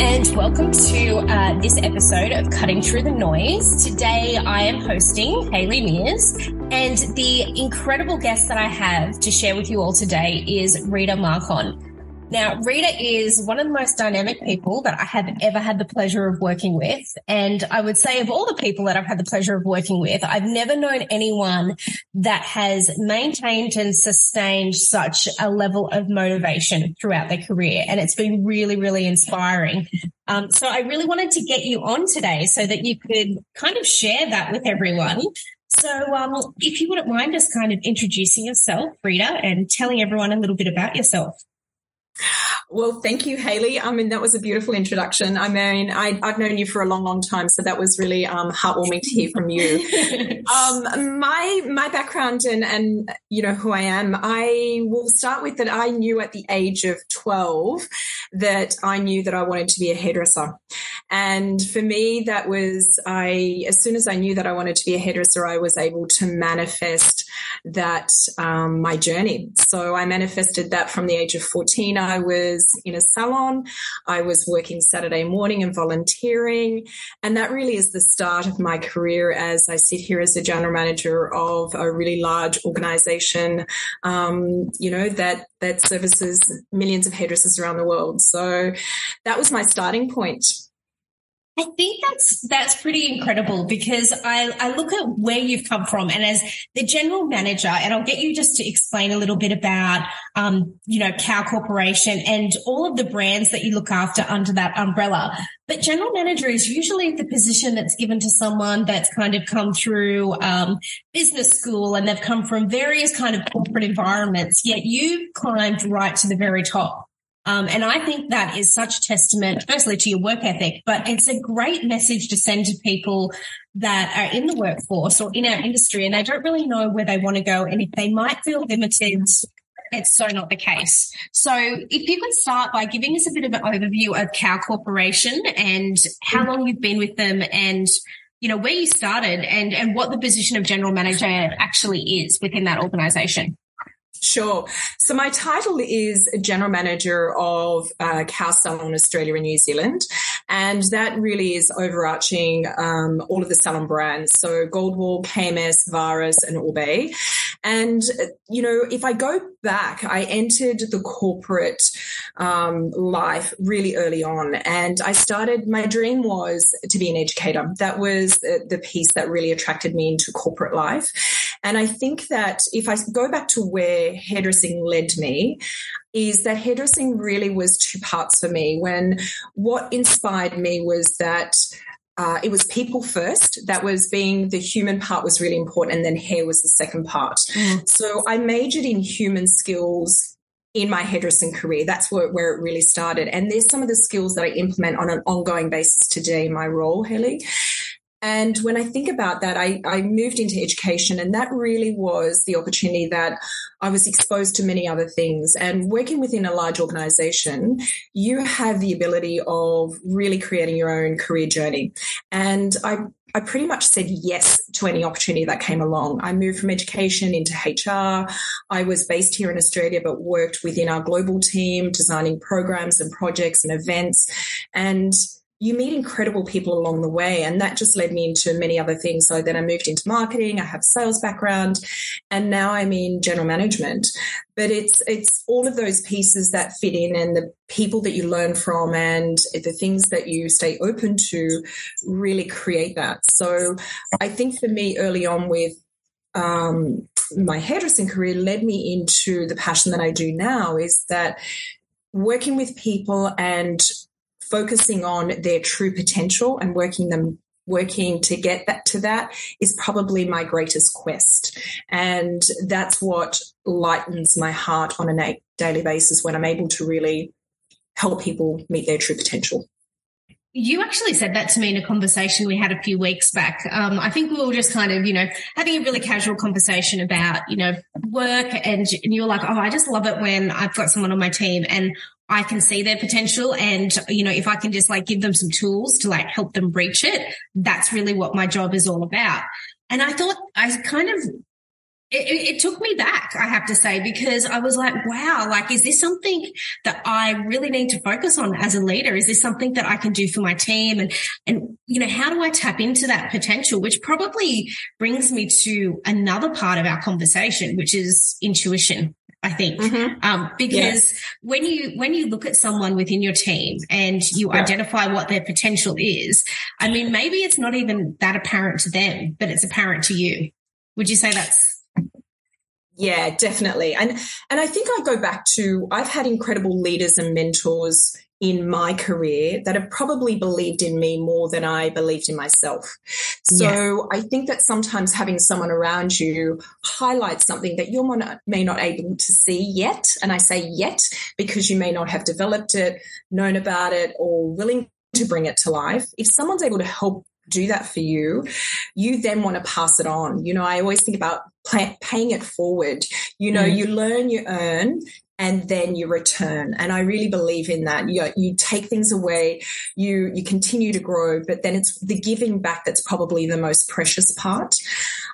and welcome to uh, this episode of Cutting Through the Noise. Today I am hosting Hayley Mears, and the incredible guest that I have to share with you all today is Rita Marcon. Now, Rita is one of the most dynamic people that I have ever had the pleasure of working with. And I would say of all the people that I've had the pleasure of working with, I've never known anyone that has maintained and sustained such a level of motivation throughout their career. And it's been really, really inspiring. Um, so I really wanted to get you on today so that you could kind of share that with everyone. So, um, if you wouldn't mind just kind of introducing yourself, Rita, and telling everyone a little bit about yourself. Well, thank you, Hayley. I mean, that was a beautiful introduction. I mean, I, have known you for a long, long time, so that was really um, heartwarming to hear from you. um, my my background and and you know who I am. I will start with that. I knew at the age of twelve that I knew that I wanted to be a hairdresser, and for me, that was I. As soon as I knew that I wanted to be a hairdresser, I was able to manifest that um, my journey. So I manifested that from the age of fourteen. I was in a salon. I was working Saturday morning and volunteering. And that really is the start of my career as I sit here as a general manager of a really large organization, um, you know, that, that services millions of hairdressers around the world. So that was my starting point. I think that's that's pretty incredible because I, I look at where you've come from, and as the general manager, and I'll get you just to explain a little bit about, um, you know, Kao Corporation and all of the brands that you look after under that umbrella. But general manager is usually the position that's given to someone that's kind of come through um, business school and they've come from various kind of corporate environments. Yet you've climbed right to the very top. Um, and I think that is such testament, firstly, to your work ethic, but it's a great message to send to people that are in the workforce or in our industry and they don't really know where they want to go. And if they might feel limited, it's so not the case. So if you could start by giving us a bit of an overview of Kao Corporation and how long you've been with them and you know where you started and and what the position of general manager actually is within that organization. Sure. So my title is General Manager of uh, Salon Australia and New Zealand. And that really is overarching um, all of the salon brands. So Goldwell, KMS, Varis, and Oribe. And, you know, if I go back, I entered the corporate um, life really early on. And I started, my dream was to be an educator. That was the piece that really attracted me into corporate life. And I think that if I go back to where hairdressing led me, is that hairdressing really was two parts for me. When what inspired me was that uh, it was people first. That was being the human part was really important, and then hair was the second part. Mm. So I majored in human skills in my hairdressing career. That's where, where it really started. And there's some of the skills that I implement on an ongoing basis today in my role, Hayley. And when I think about that, I, I, moved into education, and that really was the opportunity that I was exposed to many other things. And working within a large organization, you have the ability of really creating your own career journey. And I I pretty much said yes to any opportunity that came along. I moved from education into HR. I was based here in Australia, but worked within our global team, designing programs and projects and events. And you meet incredible people along the way. And that just led me into many other things. So then I moved into marketing. I have sales background and now I'm in general management. But it's, it's all of those pieces that fit in and the people that you learn from and the things that you stay open to really create that. So I think for me early on with, um, my hairdressing career led me into the passion that I do now is that working with people and focusing on their true potential and working them working to get that to that is probably my greatest quest. And that's what lightens my heart on a daily basis when i'm able to really help people meet their true potential. You actually said that to me in a conversation we had a few weeks back. Um, I think we were just kind of, you know, having a really casual conversation about, you know, work and, and you're like, oh, I just love it when I've got someone on my team. And I can see their potential. And, you know, if I can just like give them some tools to like help them reach it, that's really what my job is all about. And I thought I kind of it, it, took me back, I have to say, because I was like, wow, like, is this something that I really need to focus on as a leader? Is this something that I can do for my team? And, and, you know, how do I tap into that potential? Which probably brings me to another part of our conversation, which is intuition. I think, mm-hmm. um, because yes. when you, when you look at someone within your team and you yeah. identify what their potential is, I mean, maybe it's not even that apparent to them, but it's apparent to you. Would you say that's yeah, definitely. And and I think I go back to I've had incredible leaders and mentors in my career that have probably believed in me more than I believed in myself. So yeah. I think that sometimes having someone around you highlights something that you may not able to see yet. And I say yet because you may not have developed it, known about it, or willing to bring it to life. If someone's able to help do that for you, you then want to pass it on. You know, I always think about paying it forward. You know, mm. you learn, you earn, and then you return. And I really believe in that. You, you take things away, you, you continue to grow, but then it's the giving back that's probably the most precious part.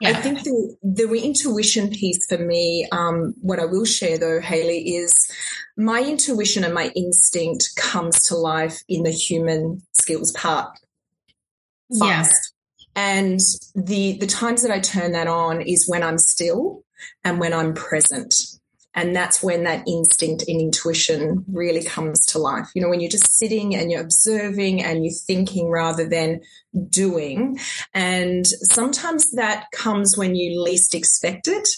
Yeah. I think the, the intuition piece for me, um, what I will share though, Hayley, is my intuition and my instinct comes to life in the human skills part fast. And the the times that I turn that on is when I'm still and when I'm present. And that's when that instinct and intuition really comes to life. You know, when you're just sitting and you're observing and you're thinking rather than doing. And sometimes that comes when you least expect it,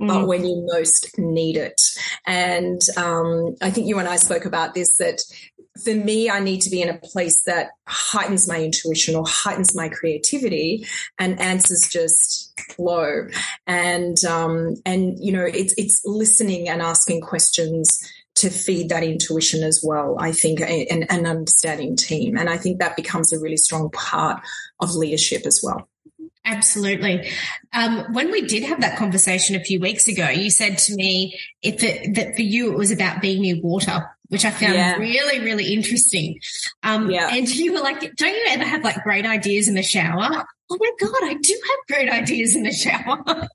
mm. but when you most need it. And um, I think you and I spoke about this that for me, I need to be in a place that heightens my intuition or heightens my creativity and answers just flow. And, um, and, you know, it's, it's listening and asking questions to feed that intuition as well, I think, and an understanding team. And I think that becomes a really strong part of leadership as well. Absolutely. Um, when we did have that conversation a few weeks ago, you said to me if it, that for you it was about being near water which I found yeah. really, really interesting. Um, yeah. And you were like, don't you ever have like great ideas in the shower? Oh my God, I do have great ideas in the shower. and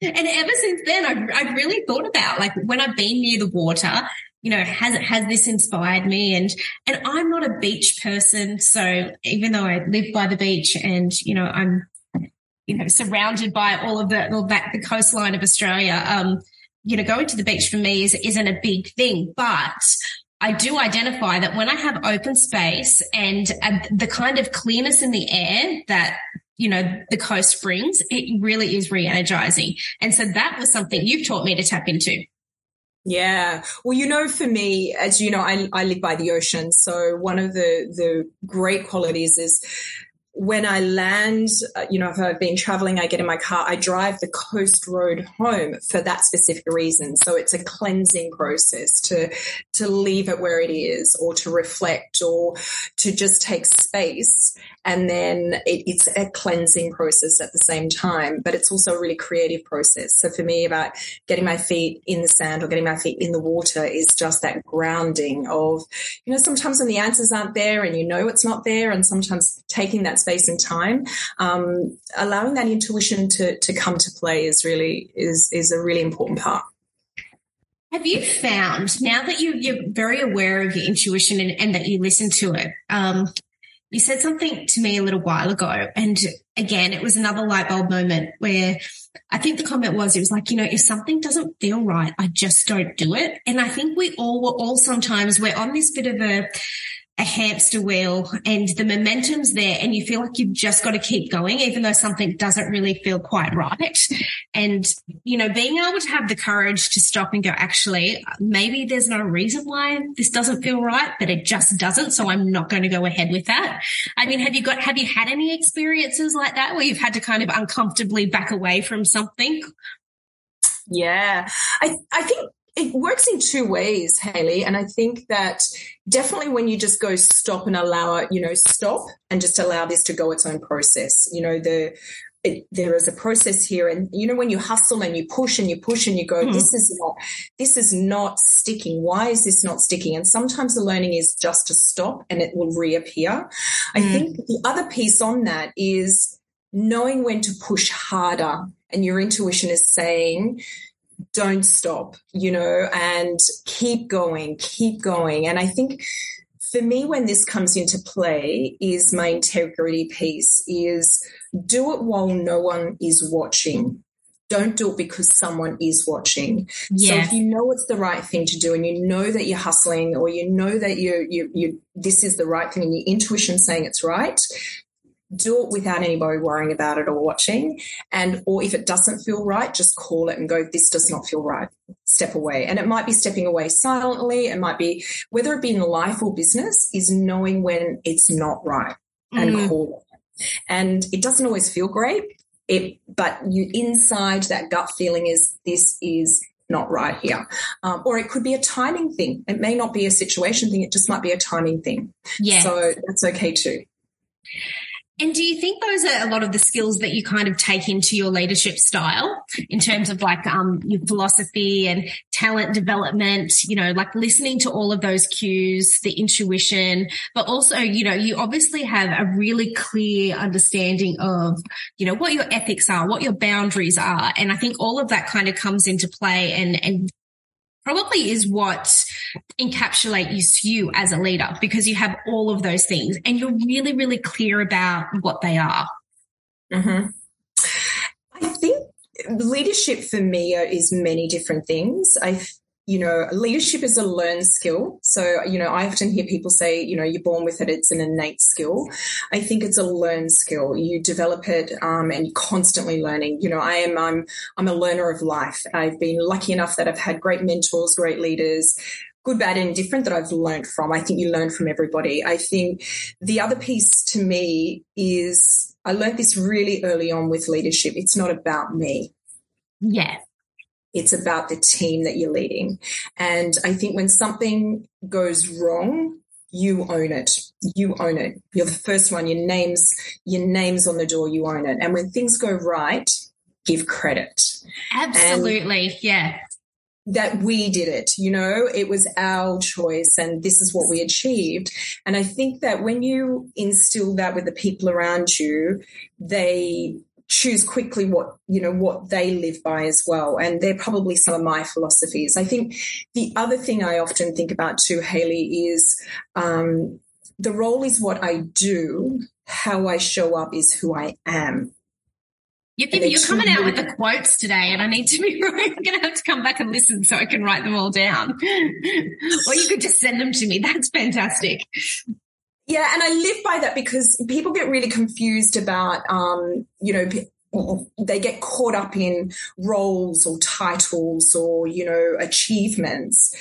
ever since then, I've, I've really thought about like when I've been near the water, you know, has it, has this inspired me? And, and I'm not a beach person. So even though I live by the beach and, you know, I'm, you know, surrounded by all of the, all that, the coastline of Australia, um, you know, going to the beach for me is, isn't a big thing, but I do identify that when I have open space and uh, the kind of clearness in the air that you know, the coast brings, it really is re-energizing. And so that was something you've taught me to tap into. Yeah. Well, you know, for me, as you know, I, I live by the ocean. So one of the, the great qualities is when I land, uh, you know, if I've been traveling, I get in my car, I drive the coast road home for that specific reason. So it's a cleansing process to, to leave it where it is or to reflect or to just take space and then it, it's a cleansing process at the same time, but it's also a really creative process. So for me, about getting my feet in the sand or getting my feet in the water is just that grounding of, you know, sometimes when the answers aren't there and you know it's not there, and sometimes taking that space and time, um, allowing that intuition to to come to play is really is is a really important part. Have you found now that you, you're very aware of your intuition and, and that you listen to it, um, you said something to me a little while ago. And again, it was another light bulb moment where I think the comment was, it was like, you know, if something doesn't feel right, I just don't do it. And I think we all, we're all sometimes we're on this bit of a, a hamster wheel and the momentum's there and you feel like you've just got to keep going, even though something doesn't really feel quite right. And, you know, being able to have the courage to stop and go, actually, maybe there's no reason why this doesn't feel right, but it just doesn't. So I'm not going to go ahead with that. I mean, have you got, have you had any experiences like that where you've had to kind of uncomfortably back away from something? Yeah. I, I think it works in two ways, Hayley. And I think that definitely when you just go stop and allow it, you know, stop and just allow this to go its own process. You know, the it, there is a process here and you know when you hustle and you push and you push and you go mm. this is not this is not sticking why is this not sticking and sometimes the learning is just to stop and it will reappear mm. i think the other piece on that is knowing when to push harder and your intuition is saying don't stop, you know, and keep going, keep going. And I think for me, when this comes into play, is my integrity piece is do it while no one is watching. Don't do it because someone is watching. Yeah. So if you know it's the right thing to do and you know that you're hustling or you know that you you you this is the right thing and your intuition saying it's right, do it without anybody worrying about it or watching. And, or if it doesn't feel right, just call it and go, this does not feel right. Step away. And it might be stepping away silently. It might be, whether it be in life or business, is knowing when it's not right and mm. call it. And it doesn't always feel great. It, but you inside that gut feeling is this is not right here. Um, or it could be a timing thing. It may not be a situation thing. It just might be a timing thing. Yeah. So that's okay too. And do you think those are a lot of the skills that you kind of take into your leadership style in terms of like um, your philosophy and talent development, you know, like listening to all of those cues, the intuition, but also, you know, you obviously have a really clear understanding of, you know, what your ethics are, what your boundaries are. And I think all of that kind of comes into play and, and probably is what encapsulates you as a leader because you have all of those things and you're really, really clear about what they are. Mm-hmm. I think leadership for me is many different things. I you know, leadership is a learned skill. So, you know, I often hear people say, you know, you're born with it, it's an innate skill. I think it's a learned skill. You develop it um, and constantly learning. You know, I am, I'm, I'm a learner of life. I've been lucky enough that I've had great mentors, great leaders, good, bad, and different that I've learned from. I think you learn from everybody. I think the other piece to me is I learned this really early on with leadership. It's not about me. Yeah. It's about the team that you're leading. And I think when something goes wrong, you own it. You own it. You're the first one. Your name's your name's on the door. You own it. And when things go right, give credit. Absolutely. And yeah. That we did it, you know, it was our choice and this is what we achieved. And I think that when you instill that with the people around you, they choose quickly what you know what they live by as well. And they're probably some of my philosophies. I think the other thing i often think about too haley is um, the role is what i do how i show up is who i am you're, you're coming out with the quotes today, and I need to be. I'm going to have to come back and listen so I can write them all down. or you could just send them to me. That's fantastic. Yeah, and I live by that because people get really confused about, um, you know, they get caught up in roles or titles or you know achievements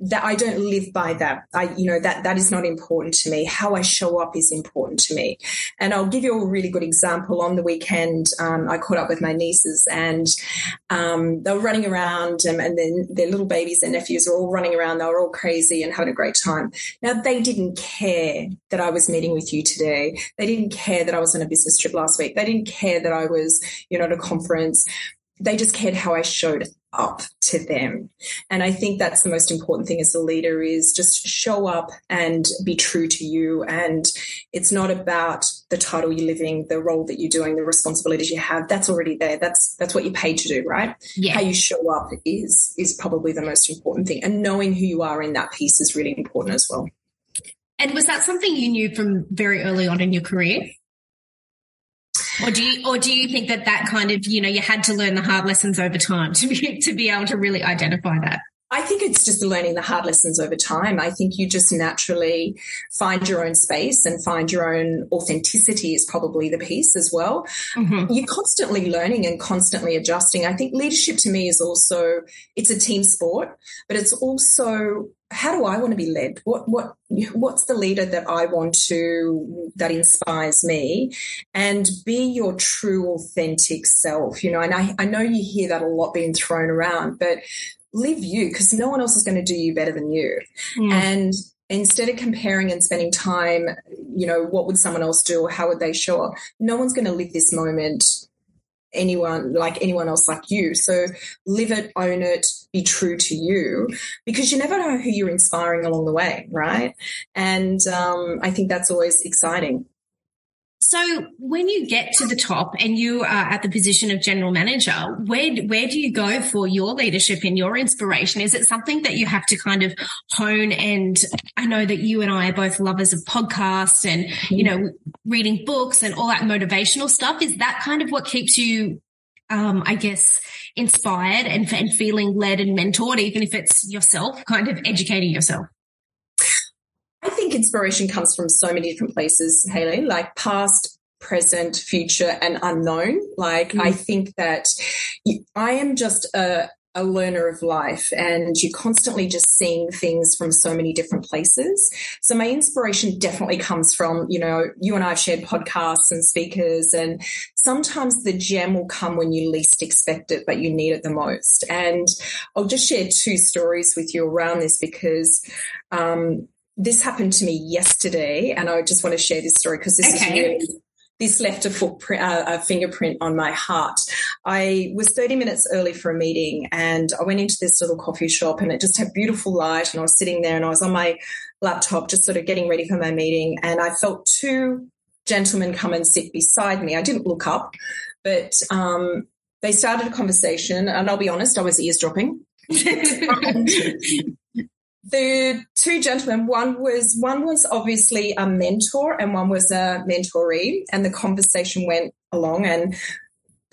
that I don't live by that I you know that that is not important to me. How I show up is important to me. And I'll give you a really good example. On the weekend um, I caught up with my nieces and um, they were running around and, and then their little babies and nephews are all running around. They were all crazy and having a great time. Now they didn't care that I was meeting with you today. They didn't care that I was on a business trip last week. They didn't care that I was you know, at a conference. They just cared how I showed up to them. And I think that's the most important thing as a leader is just show up and be true to you. And it's not about the title you're living, the role that you're doing, the responsibilities you have. That's already there. That's that's what you're paid to do, right? Yeah. How you show up is is probably the most important thing. And knowing who you are in that piece is really important as well. And was that something you knew from very early on in your career? Or do you, or do you think that that kind of, you know, you had to learn the hard lessons over time to be, to be able to really identify that? I think it's just learning the hard lessons over time. I think you just naturally find your own space and find your own authenticity is probably the piece as well. Mm-hmm. You're constantly learning and constantly adjusting. I think leadership to me is also, it's a team sport, but it's also how do I want to be led? What what what's the leader that I want to that inspires me? And be your true authentic self. You know, and I, I know you hear that a lot being thrown around, but live you because no one else is going to do you better than you. Mm. And instead of comparing and spending time, you know, what would someone else do or how would they show up? No one's going to live this moment anyone like anyone else like you. So live it, own it, be true to you because you never know who you're inspiring along the way, right? And um, I think that's always exciting. So when you get to the top and you are at the position of general manager, where where do you go for your leadership and your inspiration? Is it something that you have to kind of hone? And I know that you and I are both lovers of podcasts and you know reading books and all that motivational stuff. Is that kind of what keeps you, um, I guess, inspired and, and feeling led and mentored, even if it's yourself, kind of educating yourself? Think inspiration comes from so many different places, Hayley, like past, present, future, and unknown. Like, mm. I think that I am just a, a learner of life and you're constantly just seeing things from so many different places. So my inspiration definitely comes from, you know, you and I have shared podcasts and speakers and sometimes the gem will come when you least expect it, but you need it the most. And I'll just share two stories with you around this because, um, this happened to me yesterday, and I just want to share this story because this okay. is really this left a footprint, uh, a fingerprint on my heart. I was 30 minutes early for a meeting and I went into this little coffee shop and it just had beautiful light and I was sitting there and I was on my laptop just sort of getting ready for my meeting and I felt two gentlemen come and sit beside me. I didn't look up, but um, they started a conversation and I'll be honest, I was eavesdropping. the two gentlemen one was one was obviously a mentor and one was a mentoree and the conversation went along. And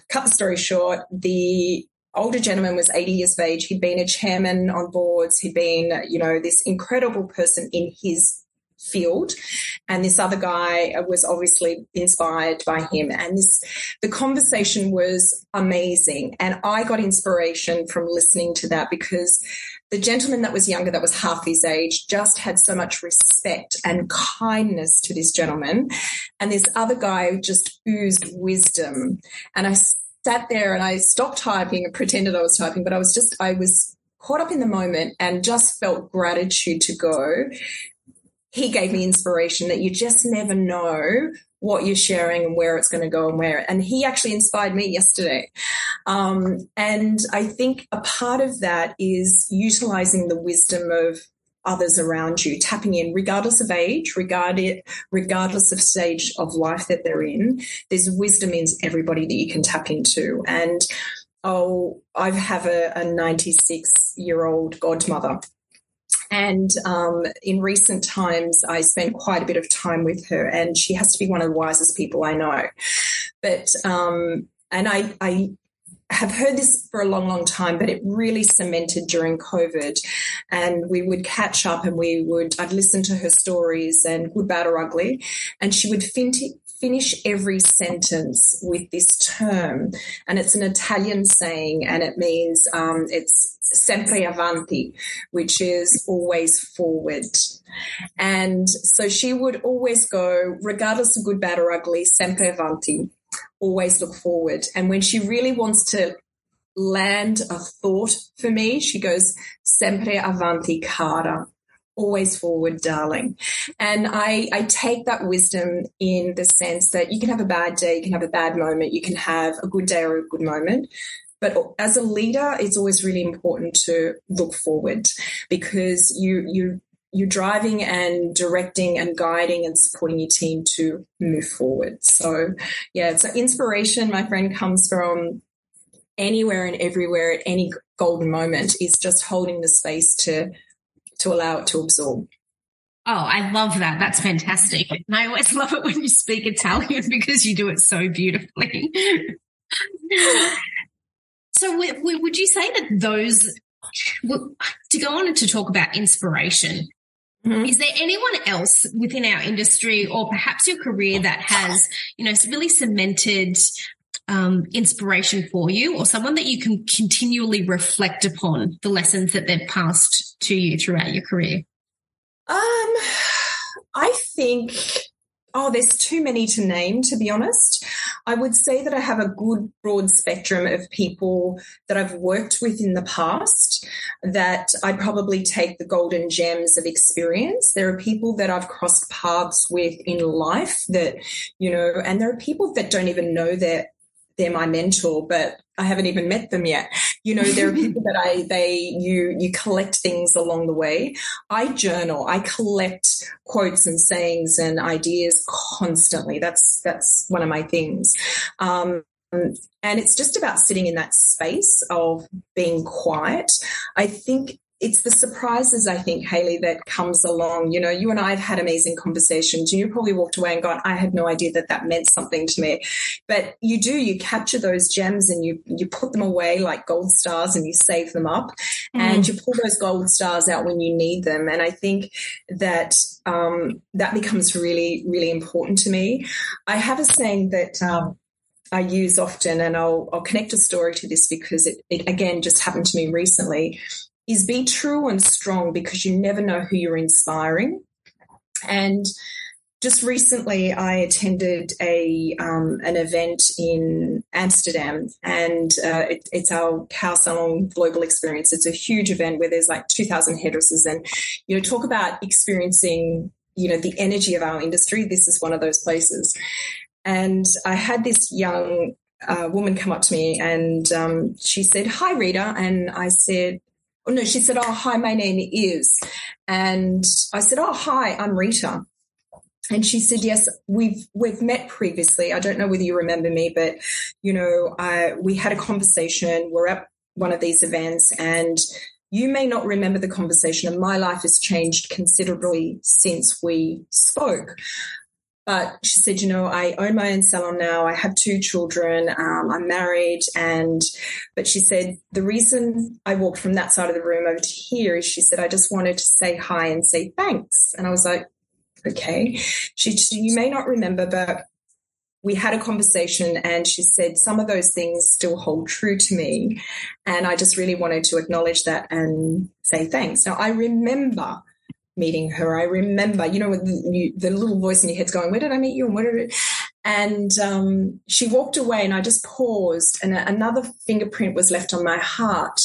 cut the story short the older gentleman was 80 years of age. He'd been a chairman on boards. He'd been you know this incredible person in his field. And this other guy was obviously inspired by him. And this the conversation was amazing. And i got inspiration from listening to that because the gentleman that was younger, that was half his age, just had so much respect and kindness to this gentleman. And this other guy just oozed wisdom. And I sat there and I stopped typing and pretended I was typing, but I was just, I was caught up in the moment and just felt gratitude to go. He gave me inspiration that you just never know what you're sharing and where it's going to go and where. And he actually inspired me yesterday. Um, and I think a part of that is utilizing the wisdom of others around you, tapping in, regardless of age, regardless of stage of life that they're in. There's wisdom in everybody that you can tap into. And oh, I have a, a 96 year old godmother and um, in recent times, I spent quite a bit of time with her, and she has to be one of the wisest people I know. But um, and I, I have heard this for a long, long time, but it really cemented during COVID. And we would catch up and we would, I'd listen to her stories and good, bad, or ugly. And she would finish every sentence with this term. And it's an Italian saying, and it means um, it's sempre avanti, which is always forward. And so she would always go, regardless of good, bad, or ugly, sempre avanti, always look forward. And when she really wants to land a thought for me, she goes, sempre avanti, cara. Always forward, darling. And I, I take that wisdom in the sense that you can have a bad day, you can have a bad moment, you can have a good day or a good moment. But as a leader, it's always really important to look forward because you you you're driving and directing and guiding and supporting your team to move forward. So yeah, so inspiration, my friend, comes from anywhere and everywhere at any golden moment is just holding the space to to allow it to absorb. Oh, I love that. That's fantastic. And I always love it when you speak Italian because you do it so beautifully. So, would you say that those, to go on to talk about inspiration, Mm-hmm. Is there anyone else within our industry or perhaps your career that has, you know, really cemented um, inspiration for you or someone that you can continually reflect upon the lessons that they've passed to you throughout your career? Um, I think Oh, there's too many to name, to be honest. I would say that I have a good broad spectrum of people that I've worked with in the past that I'd probably take the golden gems of experience. There are people that I've crossed paths with in life that, you know, and there are people that don't even know that they're my mentor, but I haven't even met them yet. You know, there are people that I, they, you, you collect things along the way. I journal, I collect quotes and sayings and ideas constantly. That's, that's one of my things. Um, and it's just about sitting in that space of being quiet. I think it's the surprises, I think, Hayley, that comes along. You know, you and I have had amazing conversations. You probably walked away and gone, I had no idea that that meant something to me. But you do, you capture those gems and you, you put them away like gold stars and you save them up mm. and you pull those gold stars out when you need them. And I think that, um, that becomes really, really important to me. I have a saying that, um, I use often, and I'll, I'll connect a story to this because it, it again just happened to me recently is be true and strong because you never know who you're inspiring. And just recently, I attended a um, an event in Amsterdam, and uh, it, it's our Kao Salon Global Experience. It's a huge event where there's like 2,000 hairdressers, and you know, talk about experiencing you know the energy of our industry. This is one of those places, and I had this young uh, woman come up to me, and um, she said, "Hi, Rita," and I said, Oh, no, she said, Oh, hi, my name is. And I said, Oh, hi, I'm Rita. And she said, "Yes, we've we've met previously. I don't know whether you remember me, but you know, I, we had a conversation. We're at one of these events, and you may not remember the conversation. And my life has changed considerably since we spoke. But she said, you know, I own my own salon now. I have two children. Um, I'm married. And, but she said, the reason I walked from that side of the room over to here is she said, I just wanted to say hi and say thanks. And I was like, okay. She, she you may not remember, but we had a conversation and she said some of those things still hold true to me. And I just really wanted to acknowledge that and say thanks. Now I remember meeting her. I remember, you know, the, the little voice in your head's going, "Where did I meet you?" and what did it? And um, she walked away, and I just paused, and another fingerprint was left on my heart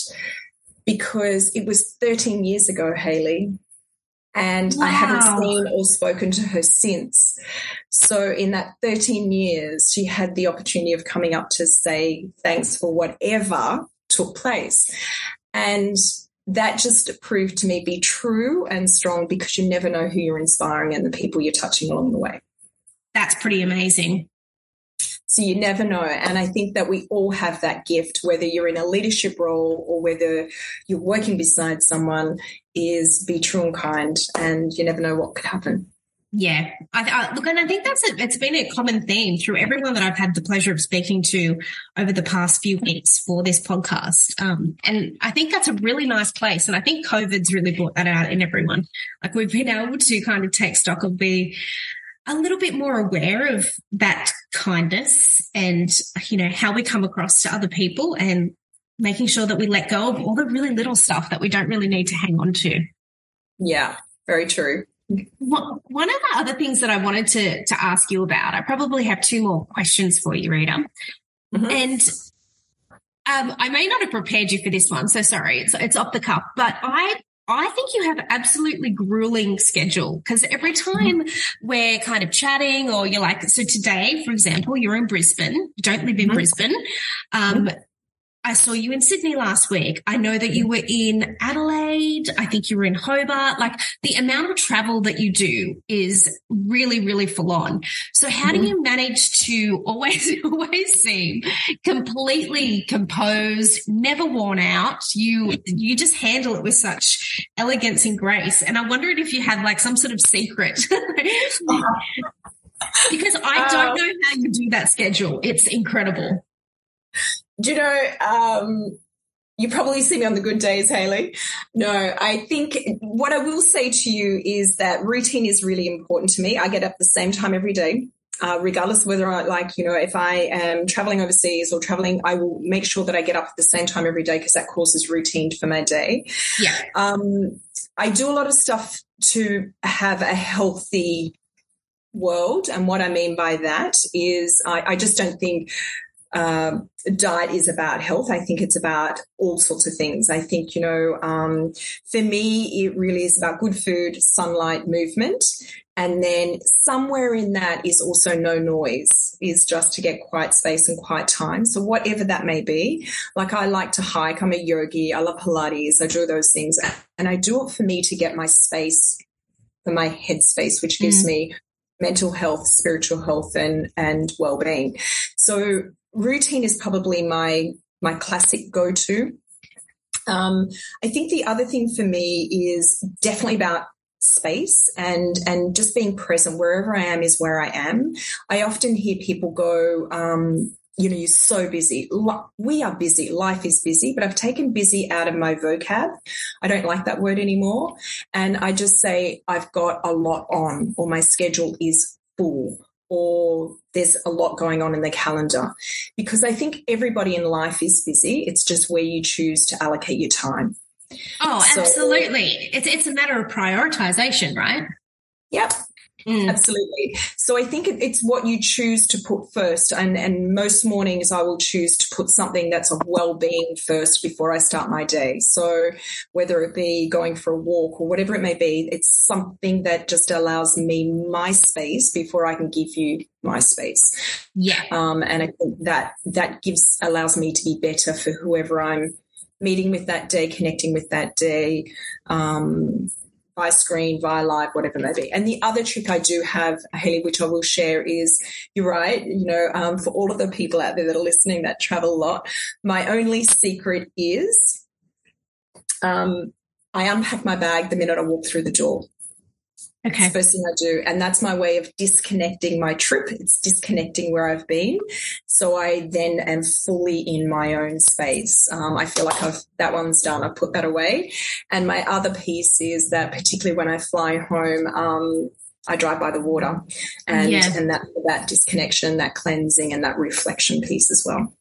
because it was 13 years ago, Hayley. And wow. I haven't seen or spoken to her since. So, in that 13 years, she had the opportunity of coming up to say thanks for whatever took place. And that just proved to me be true and strong because you never know who you're inspiring and the people you're touching along the way. That's pretty amazing. So you never know. And I think that we all have that gift, whether you're in a leadership role or whether you're working beside someone, is be true and kind. And you never know what could happen. Yeah, I, I, look, and I think that's a, it's been a common theme through everyone that I've had the pleasure of speaking to over the past few weeks for this podcast. Um, and I think that's a really nice place, and I think COVID's really brought that out in everyone. Like we've been able to kind of take stock of be a little bit more aware of that kindness and you know how we come across to other people, and making sure that we let go of all the really little stuff that we don't really need to hang on to. Yeah, very true. One of the other things that I wanted to, to ask you about, I probably have two more questions for you, Rita. Mm-hmm. And um, I may not have prepared you for this one, so sorry, it's it's off the cuff. But I I think you have absolutely grueling schedule because every time we're kind of chatting or you're like, so today, for example, you're in Brisbane, you don't live in mm-hmm. Brisbane. Um, mm-hmm. I saw you in Sydney last week. I know that you were in Adelaide. I think you were in Hobart. Like the amount of travel that you do is really, really full on. So how do mm-hmm. you manage to always, always seem completely composed, never worn out? You, you just handle it with such elegance and grace. And I wondered if you had like some sort of secret. because I don't um, know how you do that schedule. It's incredible. Do you know, um, you probably see me on the good days, Hayley. No, I think what I will say to you is that routine is really important to me. I get up the same time every day. Uh, regardless of whether I like, you know, if I am traveling overseas or traveling, I will make sure that I get up at the same time every day because that causes routine for my day. Yeah. Um, I do a lot of stuff to have a healthy world. And what I mean by that is I, I just don't think uh, diet is about health. I think it's about all sorts of things. I think, you know, um, for me, it really is about good food, sunlight, movement. And then somewhere in that is also no noise, is just to get quiet space and quiet time. So whatever that may be, like I like to hike, I'm a yogi, I love Pilates, I do those things. And I do it for me to get my space, for my headspace, which gives mm. me mental health, spiritual health, and and well being. So routine is probably my my classic go to. Um, I think the other thing for me is definitely about space and and just being present wherever I am is where I am. I often hear people go, um, you know, you're so busy. We are busy. Life is busy, but I've taken busy out of my vocab. I don't like that word anymore. And I just say I've got a lot on or my schedule is full or there's a lot going on in the calendar because I think everybody in life is busy. It's just where you choose to allocate your time. Oh, so, absolutely. It's, it's a matter of prioritization, right? Yep. Mm. Absolutely. So I think it's what you choose to put first. And, and most mornings I will choose to put something that's of well-being first before I start my day. So whether it be going for a walk or whatever it may be, it's something that just allows me my space before I can give you my space. Yeah. Um, and I think that that gives allows me to be better for whoever I'm meeting with that day, connecting with that day. Um, via screen, via live, whatever it may be. And the other trick I do have, Hayley, which I will share is you're right, you know, um, for all of the people out there that are listening that travel a lot, my only secret is um, I unpack my bag the minute I walk through the door. Okay. the first thing I do. And that's my way of disconnecting my trip. It's disconnecting where I've been. So I then am fully in my own space. Um, I feel like I've, that one's done. I put that away. And my other piece is that particularly when I fly home, um, I drive by the water and, yeah. and that, that disconnection, that cleansing and that reflection piece as well.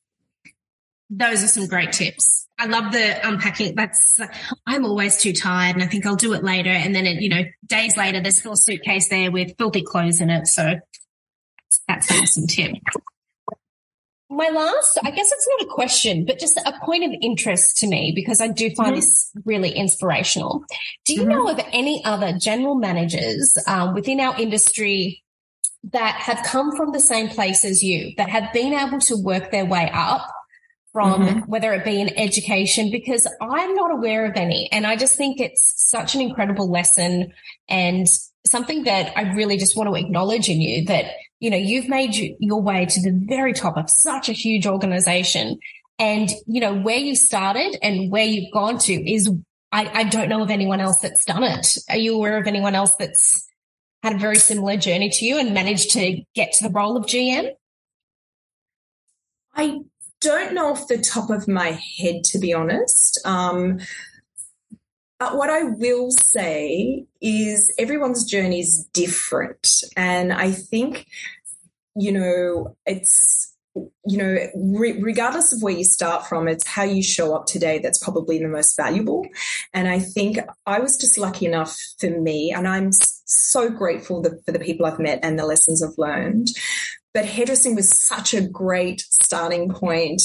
Those are some great tips. I love the unpacking. That's, I'm always too tired and I think I'll do it later. And then, it, you know, days later, there's still a suitcase there with filthy clothes in it. So that's an awesome tip. My last, I guess it's not a question, but just a point of interest to me because I do find mm-hmm. this really inspirational. Do you mm-hmm. know of any other general managers um, within our industry that have come from the same place as you, that have been able to work their way up from mm-hmm. whether it be in education, because I'm not aware of any. And I just think it's such an incredible lesson and something that I really just want to acknowledge in you that, you know, you've made your way to the very top of such a huge organization. And, you know, where you started and where you've gone to is, I, I don't know of anyone else that's done it. Are you aware of anyone else that's had a very similar journey to you and managed to get to the role of GM? I don't know off the top of my head, to be honest. Um, but what I will say is everyone's journey is different. And I think, you know, it's, you know, re- regardless of where you start from, it's how you show up today that's probably the most valuable. And I think I was just lucky enough for me, and I'm so grateful for the people I've met and the lessons I've learned but hairdressing was such a great starting point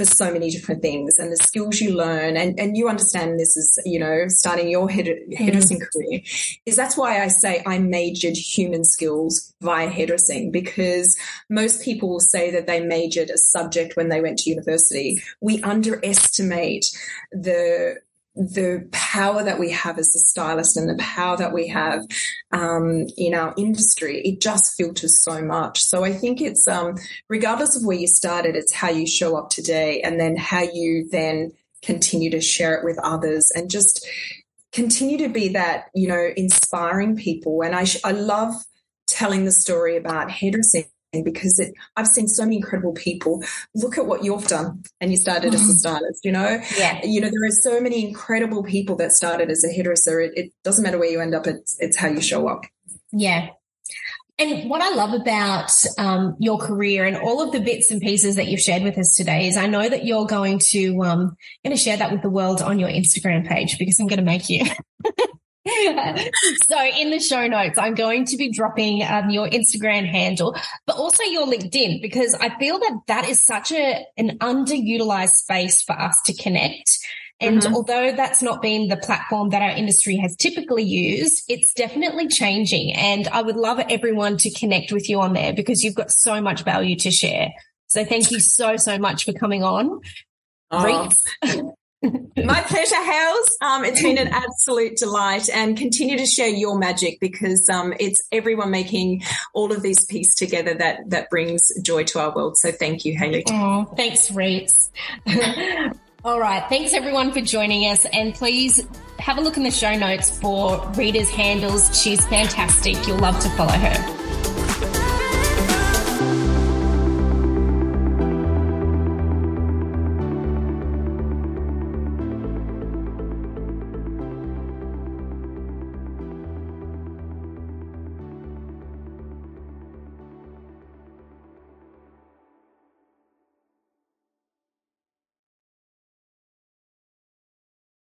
for so many different things and the skills you learn and, and you understand this is you know starting your hairdressing mm. career is that's why i say i majored human skills via hairdressing because most people will say that they majored a subject when they went to university we underestimate the the power that we have as a stylist and the power that we have um, in our industry, it just filters so much. So I think it's um, regardless of where you started, it's how you show up today, and then how you then continue to share it with others, and just continue to be that you know inspiring people. And I sh- I love telling the story about hairdressing because it, I've seen so many incredible people. Look at what you've done, and you started as a mm-hmm. stylist. You know, yeah. You know, there are so many incredible people that started as a hairdresser. It, it doesn't matter where you end up; it's it's how you show up. Yeah. And what I love about um, your career and all of the bits and pieces that you've shared with us today is I know that you're going to um, going to share that with the world on your Instagram page because I'm going to make you. so in the show notes, I'm going to be dropping um, your Instagram handle, but also your LinkedIn because I feel that that is such a an underutilized space for us to connect. And mm-hmm. although that's not been the platform that our industry has typically used, it's definitely changing. And I would love everyone to connect with you on there because you've got so much value to share. So thank you so, so much for coming on. Oh. My pleasure, Hales. Um, it's been an absolute delight and continue to share your magic because um, it's everyone making all of these pieces together that, that brings joy to our world. So thank you, Hayley. Oh, thanks, Reets. all right. Thanks, everyone, for joining us. And please have a look in the show notes for Rita's handles. She's fantastic. You'll love to follow her.